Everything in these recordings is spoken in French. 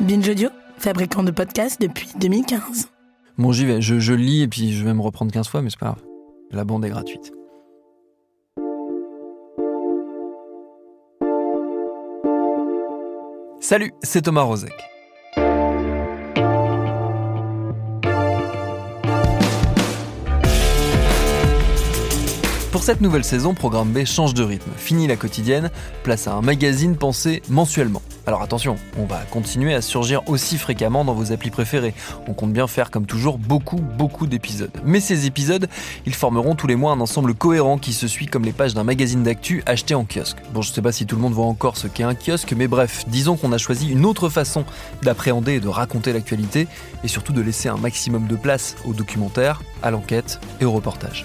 Binge Audio, fabricant de podcasts depuis 2015. Bon, j'y vais, je, lis et puis je vais me reprendre 15 fois, mais c'est pas grave. La bande est gratuite. Salut, c'est Thomas Rozek. Pour cette nouvelle saison, Programme B change de rythme. Fini la quotidienne, place à un magazine pensé mensuellement. Alors attention, on va continuer à surgir aussi fréquemment dans vos applis préférés. On compte bien faire comme toujours beaucoup, beaucoup d'épisodes. Mais ces épisodes, ils formeront tous les mois un ensemble cohérent qui se suit comme les pages d'un magazine d'actu acheté en kiosque. Bon, je sais pas si tout le monde voit encore ce qu'est un kiosque, mais bref, disons qu'on a choisi une autre façon d'appréhender et de raconter l'actualité, et surtout de laisser un maximum de place au documentaire, à l'enquête et au reportage.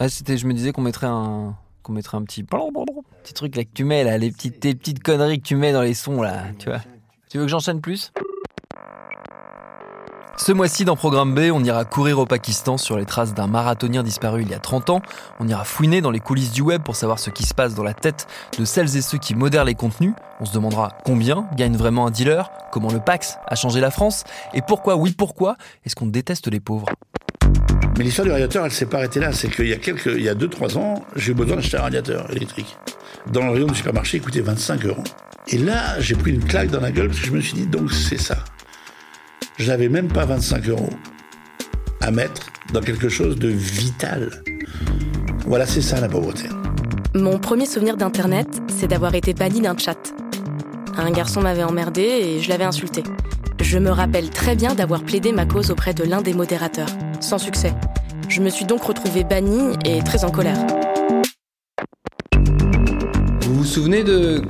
Ah, c'était, je me disais qu'on mettrait un, qu'on mettrait un petit, petit truc là que tu mets là, les petites, petites conneries que tu mets dans les sons là, tu. Tu veux que j'enchaîne plus? Ce mois-ci, dans Programme B, on ira courir au Pakistan sur les traces d'un marathonien disparu il y a 30 ans. On ira fouiner dans les coulisses du web pour savoir ce qui se passe dans la tête de celles et ceux qui modèrent les contenus. On se demandera combien gagne vraiment un dealer, comment le Pax a changé la France, et pourquoi, oui pourquoi, est-ce qu'on déteste les pauvres? Mais l'histoire du radiateur, elle s'est pas arrêtée là. C'est qu'il y a quelques, il y a 2-3 ans, j'ai eu besoin d'acheter un radiateur électrique. Dans le rayon du supermarché, il coûtait 25 euros. Et là, j'ai pris une claque dans la gueule parce que je me suis dit, donc c'est ça. Je n'avais même pas 25 euros à mettre dans quelque chose de vital. Voilà, c'est ça la pauvreté. Mon premier souvenir d'Internet, c'est d'avoir été banni d'un chat. Un garçon m'avait emmerdé et je l'avais insulté. Je me rappelle très bien d'avoir plaidé ma cause auprès de l'un des modérateurs, sans succès. Je me suis donc retrouvée bannie et très en colère. Vous vous souvenez de,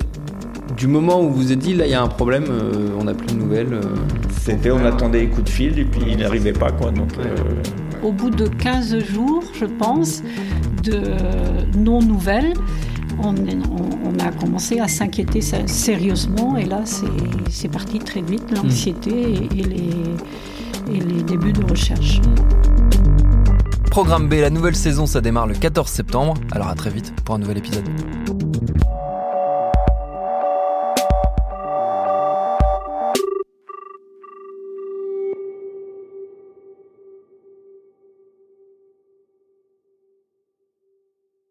du moment où vous vous êtes dit, là, il y a un problème, euh, on n'a plus de nouvelles euh, C'était, on attendait les coups de fil et puis il n'arrivait pas, quoi. Donc, euh, Au bout de 15 jours, je pense, de non-nouvelles, on, on- on a commencé à s'inquiéter sé- sérieusement et là, c'est- c'est parti très vite, l'anxiété et, et les, et les débuts de recherche. Programme B, la nouvelle saison, ça démarre le 14 septembre. Alors à très vite pour un nouvel épisode.